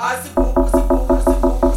Asikupu, sikupu, sikupu,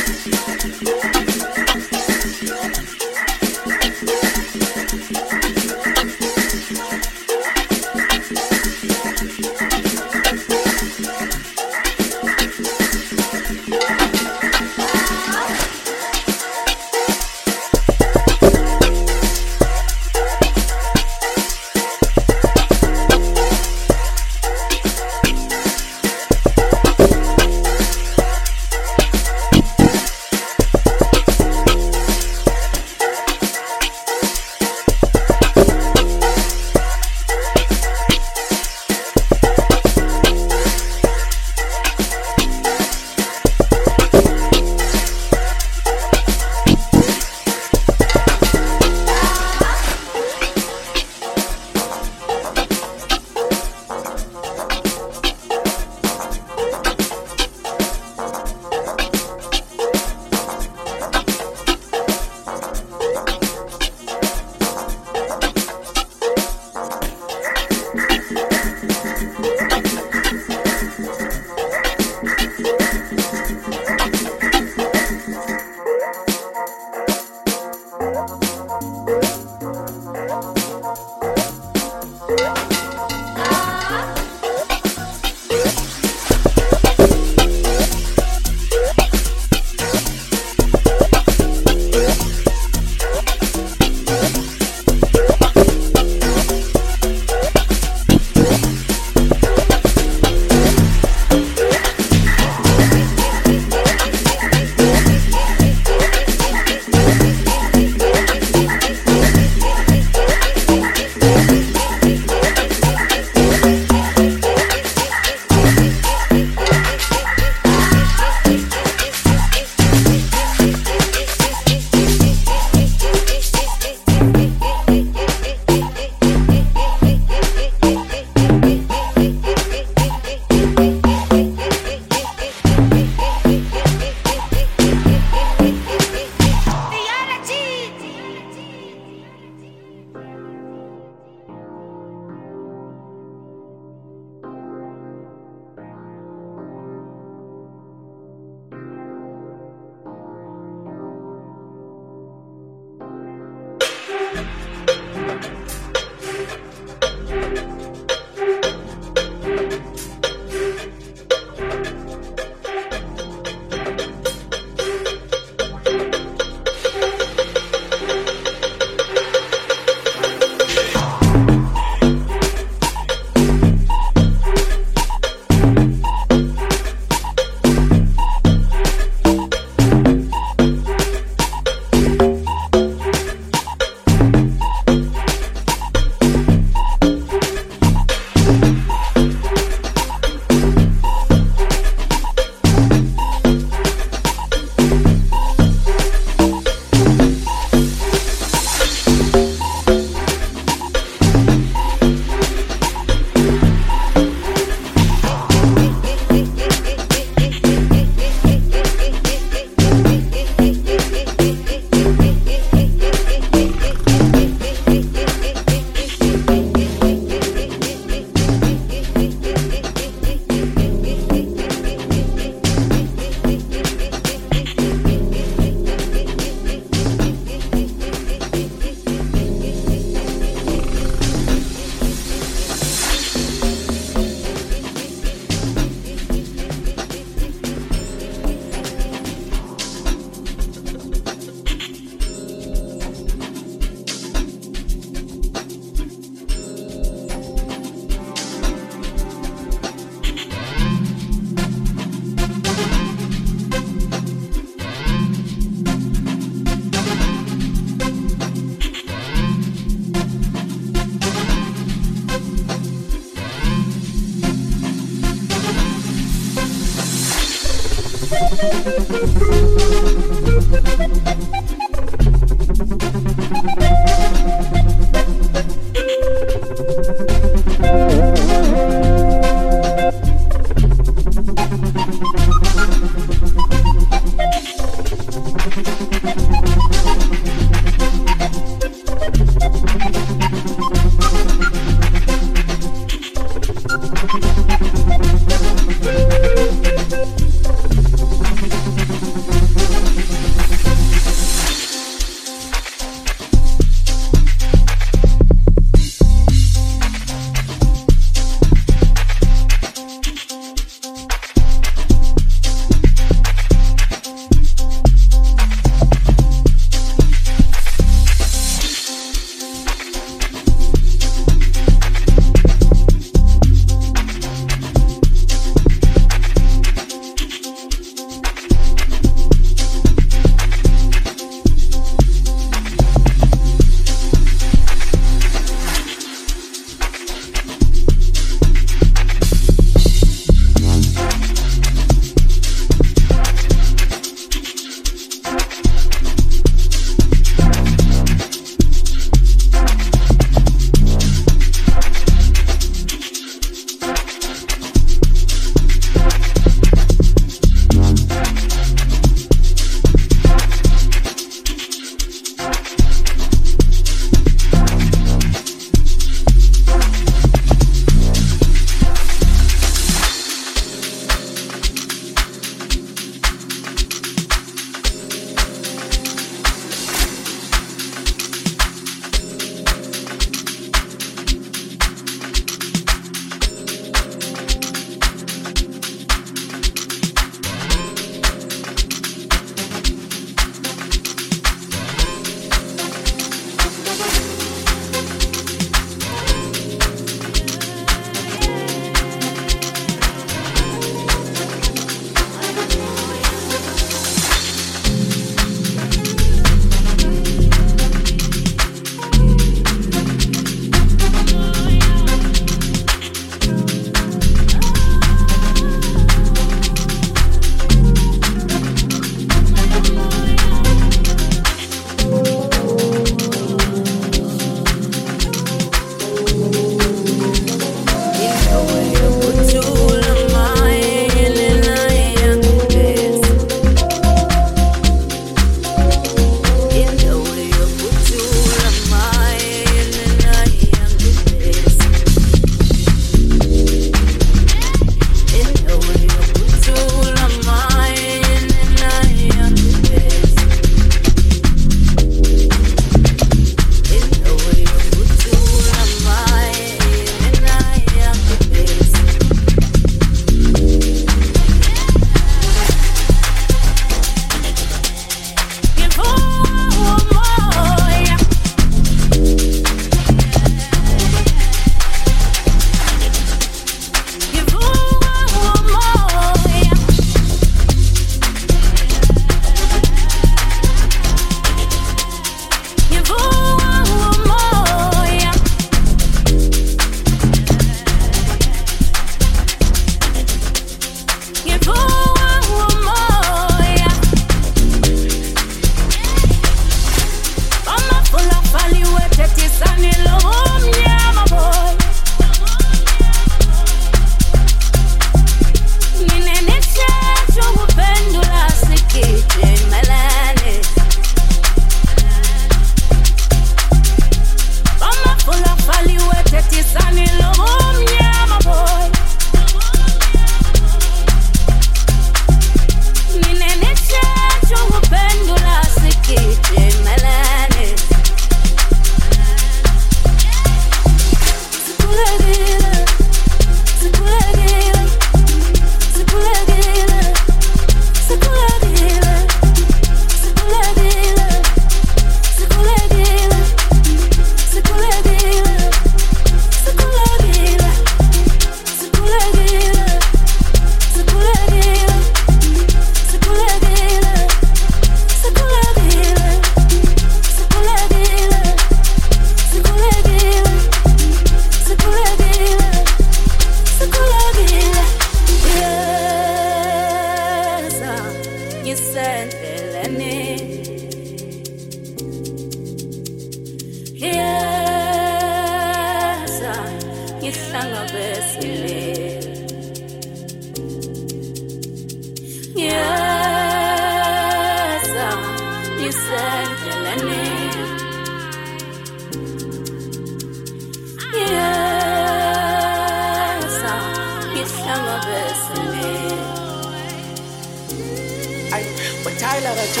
larato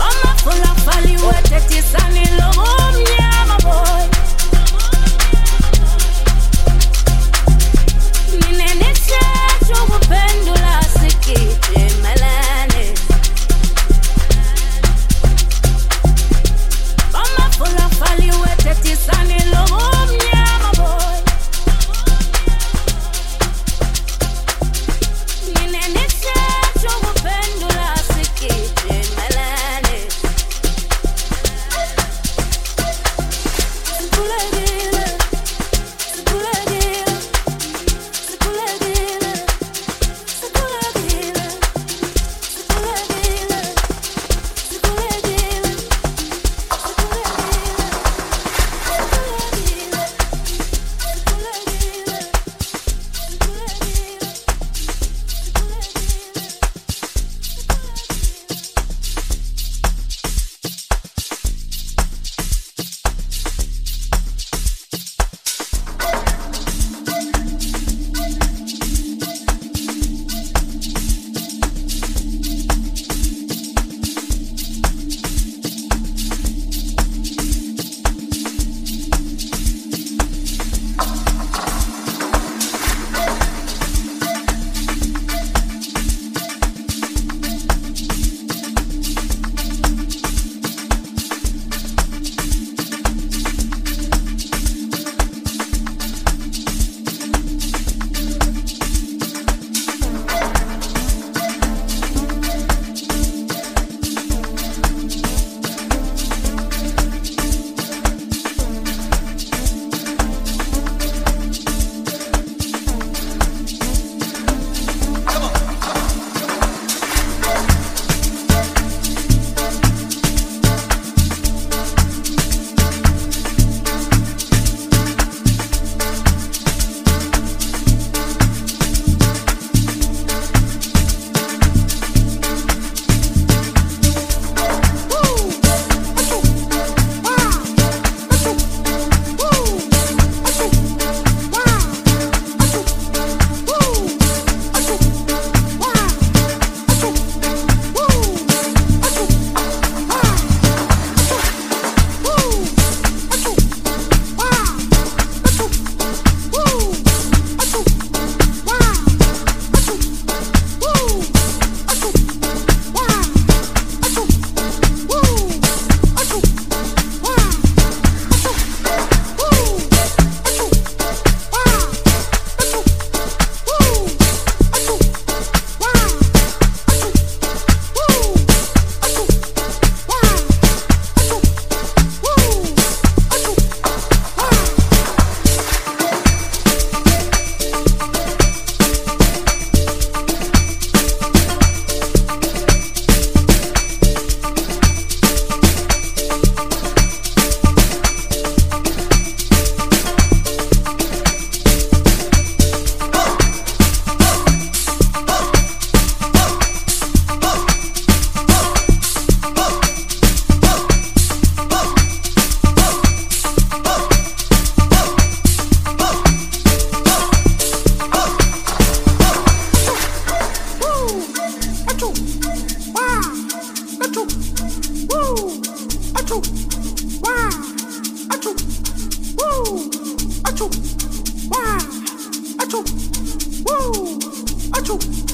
omafula fali wetetisani lobumnyama oh, boy. Ninendechecho kupendula sikiti you.